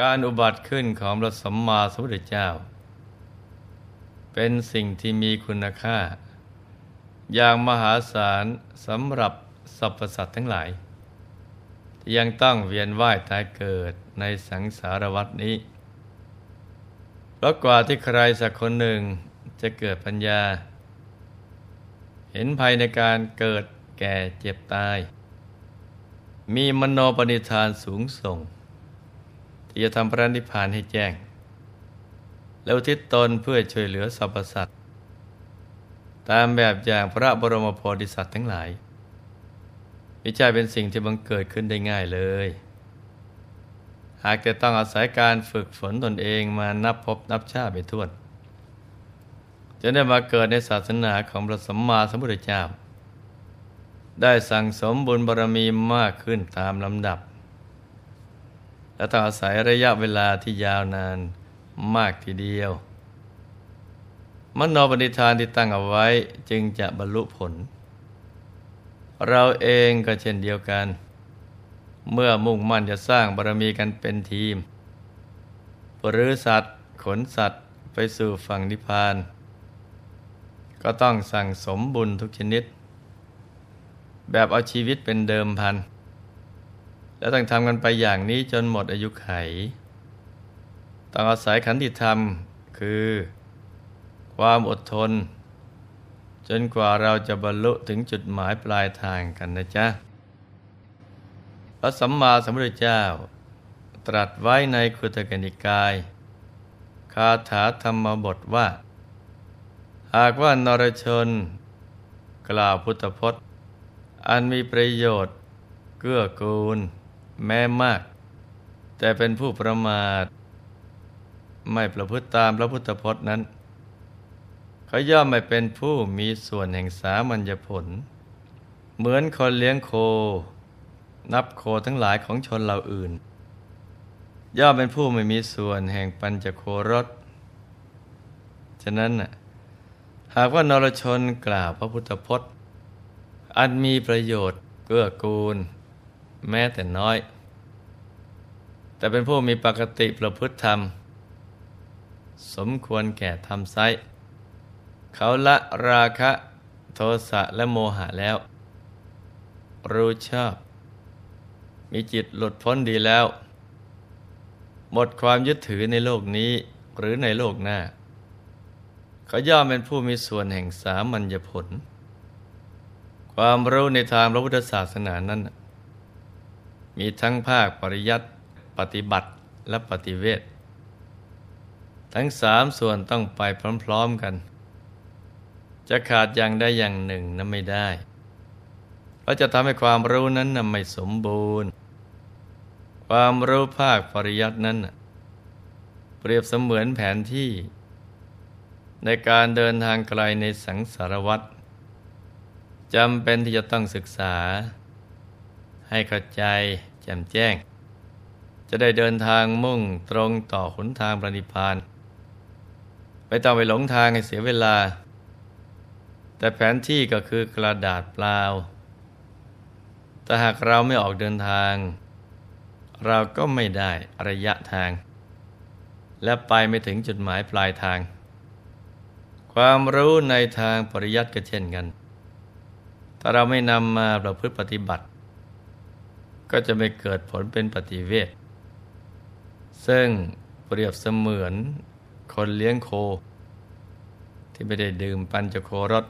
การอุบัติขึ้นของพระสัมมาสัมพุทธเจ้า เป็นสิ่งที่มีคุณค่า อย่างมหาศาลสำหรับสรรพสัตว์ทั้งหลาย ที่ยังต้องเวียนว่ายตายเกิดในสังสารวัฏนี้เพราะกว่าที่ใครสักคนหนึ่งจะเกิดปัญญา เห็นภัยในการเกิดแก่เจ็บตาย มีมโนปณิธานสูงส่ง ที่จะทำพระนิพพานให้แจ้ง แล้วทิศตนเพื่อช่วยเหลือสรรพสัตว์ตามแบบอย่างพระบรมโพธิสัตว์ทั้งหลายไม่ใช่เป็นสิ่งที่บังเกิดขึ้นได้ง่ายเลย หากจะต้องอาศัยการฝึกฝนตนเองมานับพบนับชาติไปทั่วจะได้มาเกิดในศาสนาของพระสัมมาสัมพุทธเจ้า ได้สั่งสมบุญบารมีมากขึ้นตามลำดับ และต้องอาศัยระยะเวลาที่ยาวนานมากทีเดียว มโนปณิธานที่ตั้งเอาไว้จึงจะบรรลุผล เราเองก็เช่นเดียวกัน เมื่อมุ่งมั่นจะสร้างบารมีกันเป็นทีมหรือสัตว์ ขนสัตว์ไปสู่ฝั่งนิพพาน ก็ต้องสั่งสมบุญทุกชนิด แบบเอาชีวิตเป็นเดิมพัน แล้วต้องทำกันไปอย่างนี้จนหมดอายุไข ต้องอาศัยขันติธรรมคือ ความอดทน จนกว่าเราจะบรรลุถึงจุดหมายปลายทางกันนะจ๊ะ พระสัมมาสัมพุทธเจ้า ตรัสไว้ในคุตกนิกาย คาถาธรรมบทว่า หากว่านรชน กล่าวพุทธพจน์ อันมีประโยชน์เกื้อกูล แม้มาก แต่เป็นผู้ประมาท ไม่ประพฤติตามพระพุทธพจน์นั้น เขาย่อมไม่เป็นผู้มีส่วนแห่งสามัญญผล เหมือนคนเลี้ยงโค นับโคทั้งหลายของชนเหล่าอื่น ย่อมเป็นผู้ไม่มีส่วนแห่งปัญจโครสฉะนั้นหากว่านรชนกล่าวพระพุทธพจน์ อันมีประโยชน์เกื้อกูล แม้แต่น้อย แต่เป็นผู้มีปกติประพฤติธรรม สมควรแก่ทำไซเขาละราคะโทสะและโมหะแล้ว รู้ชอบ มีจิตหลุดพ้นดีแล้ว หมดความยึดถือในโลกนี้หรือในโลกหน้า เขาย่อมเป็นผู้มีส่วนแห่งสามัญญผล ความรู้ในทางพระพุทธศาสนานั้น มีทั้งภาคปริยัติปฏิบัติและปฏิเวททั้งสามส่วนต้องไปพร้อม ๆกัน จะขาดอย่างใดอย่างหนึ่งนั้นไม่ได้เพราะจะทำให้ความรู้นั้นไม่สมบูรณ์ ความรู้ภาคปริยัตินั้น เปรียบเสมือนแผนที่ ในการเดินทางไกลในสังสารวัฏจำเป็นที่จะต้องศึกษา ให้เข้าใจ จ่มแจ้ง จะได้เดินทางมุ่งตรงต่อหนทางปรินิพาน ไปต้องไปหลงทางให้เสียเวลา แต่แผนที่ก็คือกระดาษเปล่า แต่หากเราไม่ออกเดินทาง เราก็ไม่ได้ระยะทาง และไปไม่ถึงจุดหมายปลายทาง ความรู้ในทางปริยัติก็เช่นกันถ้าเราไม่นำมาประพฤติปฏิบัติ ก็จะไม่เกิดผลเป็นปฏิเวทซึ่งเปรียบเสมือนคนเลี้ยงโค ที่ไม่ได้ดื่มปัญจโครส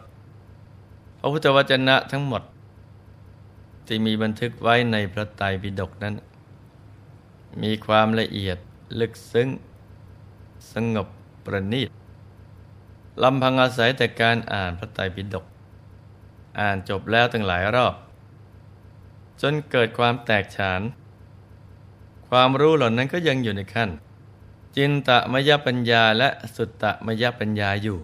พระพุทธวจนะทั้งหมด ที่มีบันทึกไว้ในพระไตรปิฎกนั้น มีความละเอียดลึกซึ้ง สงบประณีตลำพังอาศัยแต่การอ่านพระไตรปิฎกอ่านจบแล้วตั้งหลายรอบ จนเกิดความแตกฉาน ความรู้เหล่านั้นก็ยังอยู่ในขั้น จินตมยปัญญาและสุตตมยปัญญาอยู่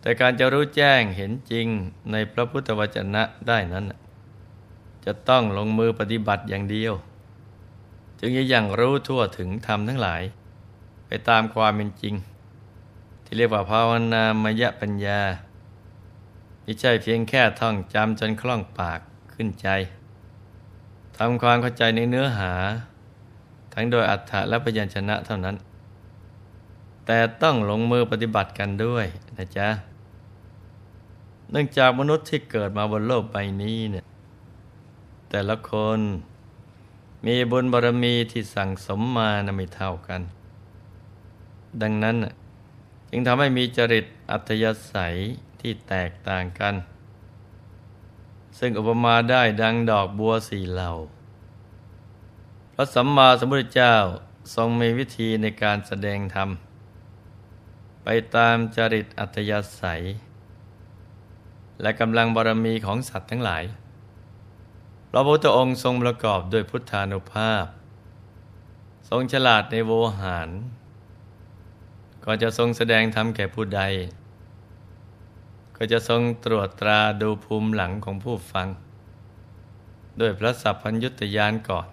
แต่การจะรู้แจ้งเห็นจริงในพระพุทธวจนะได้นั้น จะต้องลงมือปฏิบัติอย่างเดียว จึงจะยังรู้ทั่วถึงธรรมทั้งหลาย ไปตามความเป็นจริง ที่เรียกว่าภาวนามยปัญญาไม่ใช่เพียงแค่ท่องจำจนคล่องปาก ขึ้นใจทำความเข้าใจในเนื้อหา ทั้งโดยอัฏฐะและพยัญชนะเท่านั้น แต่ต้องลงมือปฏิบัติกันด้วยนะจ๊ะ เนื่องจากมนุษย์ที่เกิดมาบนโลกใบนี้เนี่ยแต่ละคนมีบุญบารมีที่สั่งสมมานะไม่เท่ากัน ดังนั้นจึงทำให้มีจริตอัตยสัยที่แตกต่างกัน ซึ่งอุปมาได้ดังดอกบัวสี่เหล่า พระสัมมาสัมพุทธเจ้าทรงมีวิธีในการแสดงธรรม ไปตามจริตอัตยสัย และกำลังบารมีของสัตว์ทั้งหลาย พระพุทธองค์ทรงประกอบด้วยพุทธานุภาพ ทรงฉลาดในโวหาร ก็จะทรงแสดงธรรมแก่ผู้ใด ก็จะทรงตรวจตราดูภูมิหลังของผู้ฟัง ด้วยพระสัพพัญยุตยานก่อน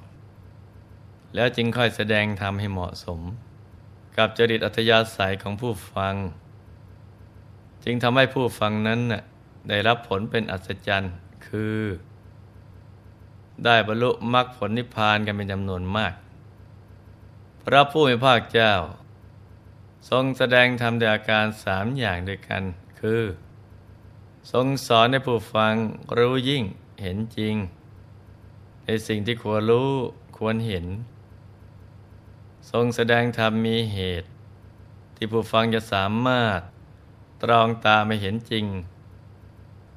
แล้วจึงค่อยแสดงธรรมให้เหมาะสม กับจริตอัธยาศัยของผู้ฟัง จึงทำให้ผู้ฟังนั้น ได้รับผลเป็นอัศจรรย์คือ ได้บรรลุมรรคผลนิพพานกันเป็นจำนวนมาก พระผู้มีภาคเจ้า ทรงแสดงธรรมในอาการสามอย่างด้วยกันคือ ทรงสอนให้ผู้ฟังรู้ยิ่งเห็นจริง ในสิ่งที่ควรรู้ควรเห็น ทรงแสดงธรรมมีเหตุ ที่ผู้ฟังจะสามารถตรองตามไม่เห็นจริง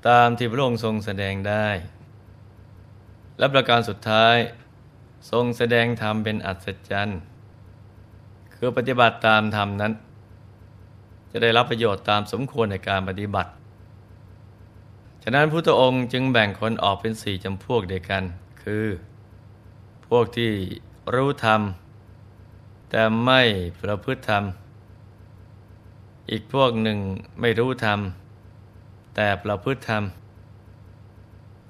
ตามที่พระองค์ทรงแสดงได้ และประการสุดท้าย ทรงแสดงธรรมเป็นอัศจรรย์คือปฏิบัติตามธรรมนั้น จะได้รับประโยชน์ตามสมควรในการปฏิบัติ ฉะนั้นพุทธองค์จึงแบ่งคนออกเป็นสี่จำพวกเดียวกัน คือ พวกที่รู้ธรรม แต่ไม่ประพฤติธรรม อีกพวกหนึ่งไม่รู้ธรรม แต่ประพฤติธรรม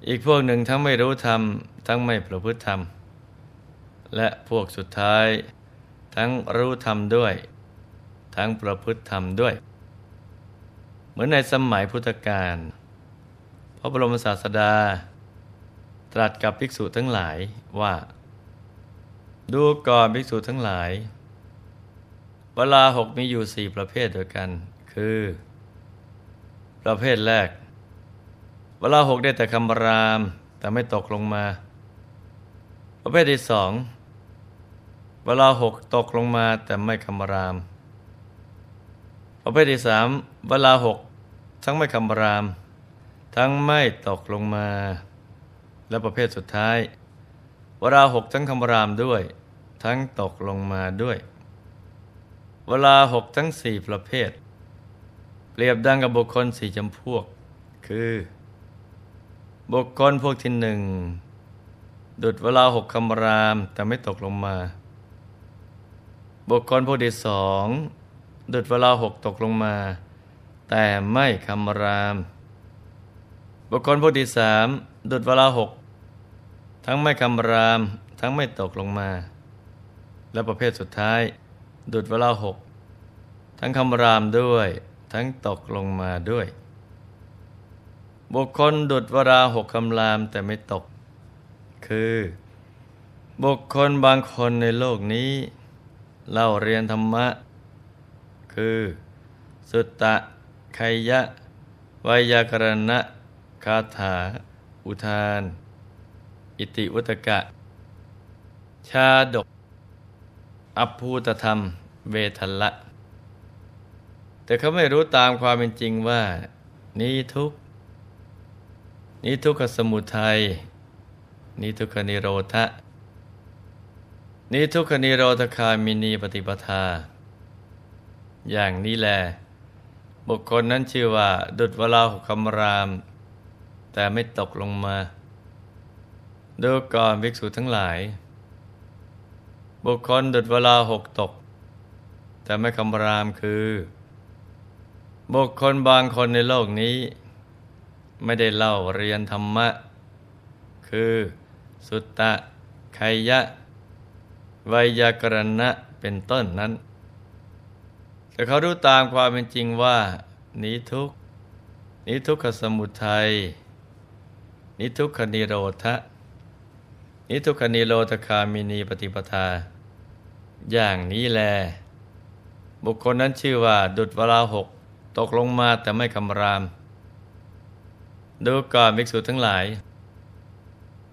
อีกพวกหนึ่งทั้งไม่รู้ธรรม ทั้งไม่ประพฤติธรรม และพวกสุดท้าย ทั้งรู้ธรรมด้วย ทั้งประพฤติธรรมด้วย เหมือนในสมัยพุทธกาล ระบรมศาสดา ตรัสกับภิกษุทั้งหลายว่า ดูก่อนภิกษุทั้งหลาย เวลาหกมีอยู่สี่ประเภทโดยกัน คือ ประเภทแรก เวลาหกได้แต่คำราม แต่ไม่ตกลงมา ประเภทที่สองเวลาหกตกลงมาแต่ไม่คำราม ประเภทที่สามเวลาหกทั้งไม่คำราม ทั้งไม่ตกลงมา และประเภทสุดท้ายเวลาหกทั้งคำรามด้วย ทั้งตกลงมาด้วย เวลาหกทั้งสี่ประเภท เปรียบดังกับบุคคลสี่จำพวก คือ บุคคลพวกที่หนึ่งดุดเวลาหกคำรามแต่ไม่ตกลงมา บุคคลพวกที่สองดุดเวลาหกตกลงมา แต่ไม่คำราม บุคคลพวกที่สามดุดเวลาหกทั้งไม่คำราม ทั้งไม่ตกลงมา และประเภทสุดท้าย ดุดเวลาหกทั้งคำรามด้วย ทั้งตกลงมาด้วย บุคคลดุดวราหกคำรามแต่ไม่ตก คือ บุคคลบางคนในโลกนี้ เล่าเรียนธรรมะ คือ สุตตะไคยะวยากรณะ คาถา อุทาน อิติวุตกะ ชาดก อภูตธรรม เวทละ แต่เขาไม่รู้ตามความเป็นจริงว่า นี้ทุกนิทุกขสมุทัยนิทุกขนิโรธะนิทุกขนิโรธคามินีปฏิปทา อย่างนี้แหละบุคคลนั้นชื่อว่า ดุจเวลาหกคำราม แต่ไม่ตกลงมา ดูก่อนภิกษุทั้งหลาย บุคคลดุจเวลาหกตก แต่ไม่คำรามคือ บุคคลบางคนในโลกนี้ ไม่ได้เล่าเรียนธรรมะ คือสุตตะไคยะไวยากรณะเป็นต้นนั้น แต่เขารู้ตามความเป็นจริงว่า นี้ทุกนี้ทุกขสมุทัย นิทุกขนิโรธะนิทุกขนิโรธคามินีปฏิปทา อย่างนี้แล บุคคลนั้นชื่อว่าดุจเวลาหกตกลงมาแต่ไม่คำราม ดูก่อนภิกษุทั้งหลาย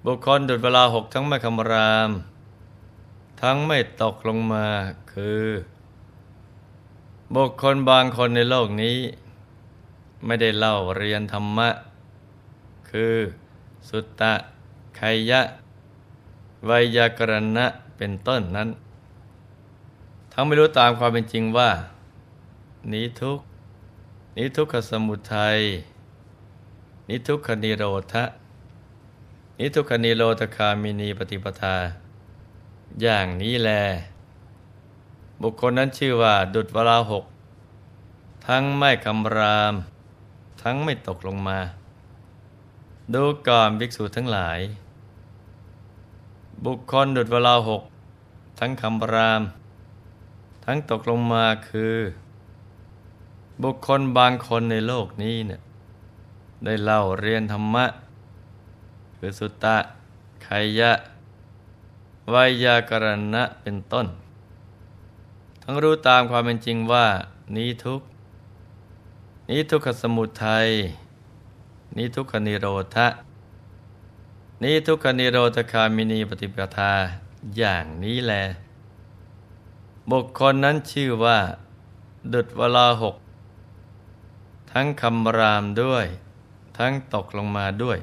บุคคลดุจเวลาหกทั้งไม่คำราม ทั้งไม่ตกลงมาคือ บุคคลบางคนในโลกนี้ ไม่ได้เล่าเรียนธรรมะ คือ สุตตะไคยะไวยากรณะเป็นต้นนั้น ทั้งไม่รู้ตามความเป็นจริงว่านี้ทุกนี้ทุกขสมุทัยนี้ทุกขนิโรธะนี้ทุกขนิโรธคามินีปฏิปทา อย่างนี้แล บุคคลนั้นชื่อว่าดุจเวลาหก ทั้งไม่คำราม ทั้งไม่ตกลงมา ดูก่อนภิกษุทั้งหลาย บุคคลดุดเวลาหก ทั้งคำราม ทั้งตกลงมาคือ บุคคลบางคนในโลกนี้เนี่ยได้เล่าเรียนธรรมะ คือสุตตะไขยะวายากรณะเป็นต้น ทั้งรู้ตามความเป็นจริงว่า นี้ทุกนี้ทุกขสมุทัย นี้ทุกขนิโรธะนี้ทุกขนิโรธคามินีปฏิปทาอย่างนี้แล บุคคลนั้นชื่อว่า ดุจเวลาหก ทั้งคำรามด้วย ทั้งตกลงมาด้วย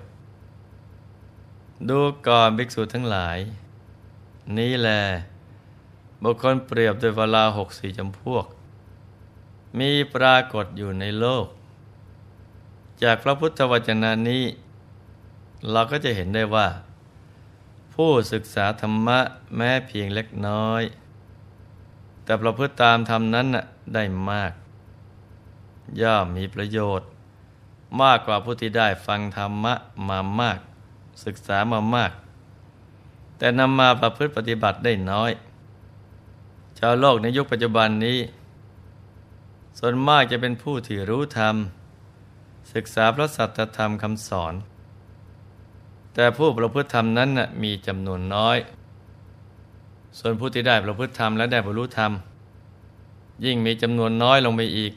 ดูก่อนภิกษุทั้งหลาย นี้แล บุคคลเปรียบด้วยเวลาหกสี่จำพวก มีปรากฏอยู่ในโลก จากพระพุทธวจนะนี้ เราก็จะเห็นได้ว่า ผู้ศึกษาธรรมะแม้เพียงเล็กน้อย แต่ประพฤติตามธรรมนั้นได้มาก ย่อมมีประโยชน์ มากกว่าผู้ที่ได้ฟังธรรมะมามาก ศึกษามามาก แต่นำมาประพฤติปฏิบัติได้น้อย ชาวโลกในยุคปัจจุบันนี้ ส่วนมากจะเป็นผู้ที่รู้ธรรม ศึกษาพระสัจธรรมคำสอน แต่ผู้ประพฤติธรรมนั้นมีจำนวนน้อย ส่วนผู้ที่ได้ประพฤติธรรมและได้บรรลุธรรม ยิ่งมีจำนวนน้อยลงไปอีก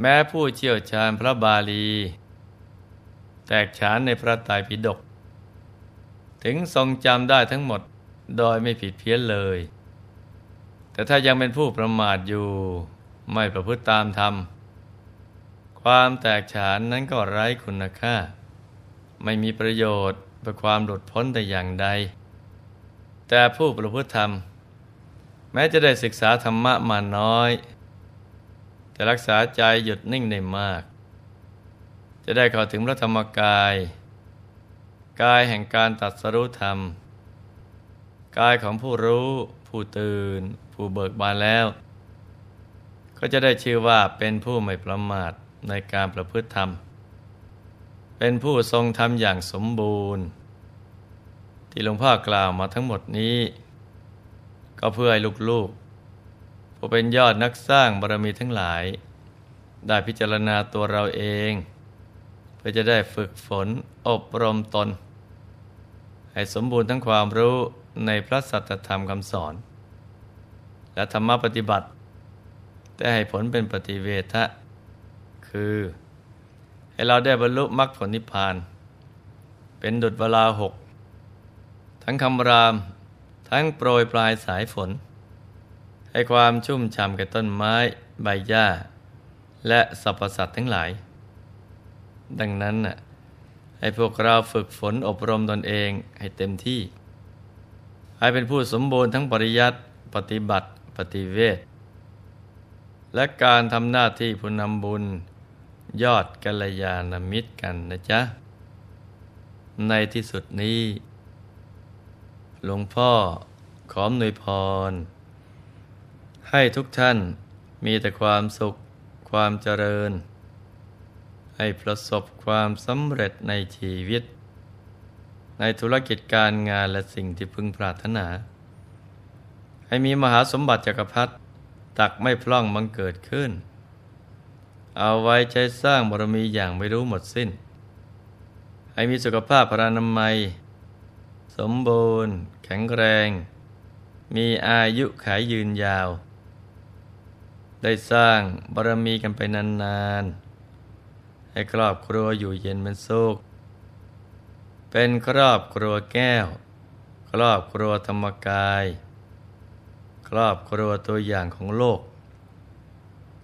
แม้ผู้เชี่ยวชาญพระบาลี แตกฉานในพระไตรปิฎกถึงทรงจำได้ทั้งหมดโดยไม่ผิดเพี้ยนเลย แต่ถ้ายังเป็นผู้ประมาทอยู่ไม่ประพฤติตามธรรม ความแตกฉานนั้นก็ไร้คุณค่า ไม่มีประโยชน์เพื่อความหลุดพ้นแต่อย่างใด แต่ผู้ประพฤติธรรม แม้จะได้ศึกษาธรรมะมาน้อย แต่รักษาใจหยุดนิ่งได้มาก จะได้เข้าถึงพระธรรมกาย กายแห่งการตัดสรุธรรม กายของผู้รู้ผู้ตื่น ผู้เบิกบานแล้ว ก็จะได้ชื่อว่าเป็นผู้ไม่ประมาท ในการประพฤติธรรม เป็นผู้ทรงทำอย่างสมบูรณ์ ที่หลวงพ่อกล่าวมาทั้งหมดนี้ ก็เพื่อให้ลูกๆผู้เป็นยอดนักสร้างบารมีทั้งหลาย ได้พิจารณาตัวเราเอง เพื่อจะได้ฝึกฝนอบรมตน ให้สมบูรณ์ทั้งความรู้ในพระสัจธรรมคำสอน และธรรมปฏิบัติ แต่ให้ผลเป็นปฏิเวทะ คือ ให้เราได้บรรลุมรรคผลนิพพาน เป็นดุจเวลาหก ทั้งคำราม ทั้งโปรยปลายสายฝน ให้ความชุ่มฉ่ำแก่ต้นไม้ ใบหญ้า และสรรพสัตว์ทั้งหลาย ดังนั้นน่ะให้พวกเราฝึกฝนอบรมตนเองให้เต็มที่ ให้เป็นผู้สมบูรณ์ทั้งปริยัติปฏิบัติ ปฏิเวทและการทำหน้าที่ผู้นำบุญ ยอดกัลยาณมิตรกันนะจ๊ะ ในที่สุดนี้ หลวงพ่อขอมนวยพร ให้ทุกท่านมีแต่ความสุขความเจริญ ให้ประสบความสำเร็จในชีวิต ในธุรกิจการงานและสิ่งที่พึงปรารถนา ให้มีมหาสมบัติจักรพรรดิตักไม่พล่องบังเกิดขึ้น เอาไว้ใช้สร้างบารมีอย่างไม่รู้หมดสิ้น ให้มีสุขภาพพรานามัย สมบูรณ์ แข็งแรง มีอายุขายยืนยาว ได้สร้างบารมีกันไปนานๆ ให้ครอบครัวอยู่เย็นเป็นสุข เป็นครอบครัวแก้ว ครอบครัวธรรมกาย ครอบครัวตัวอย่างของโลก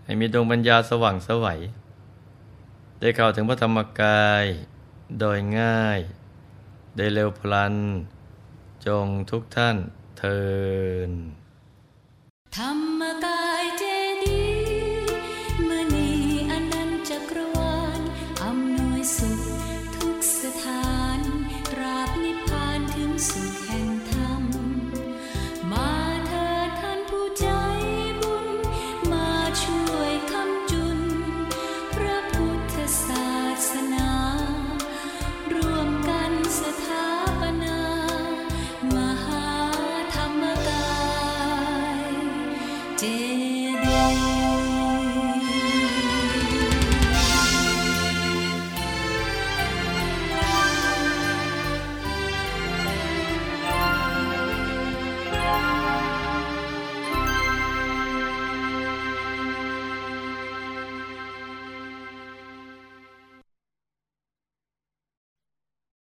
ให้มีดวงปัญญาสว่างสวัยได้เข้าถึงพระธรรมกายโดยง่าย ได้เร็วพลัน จงทุกท่านเทินธรรมกา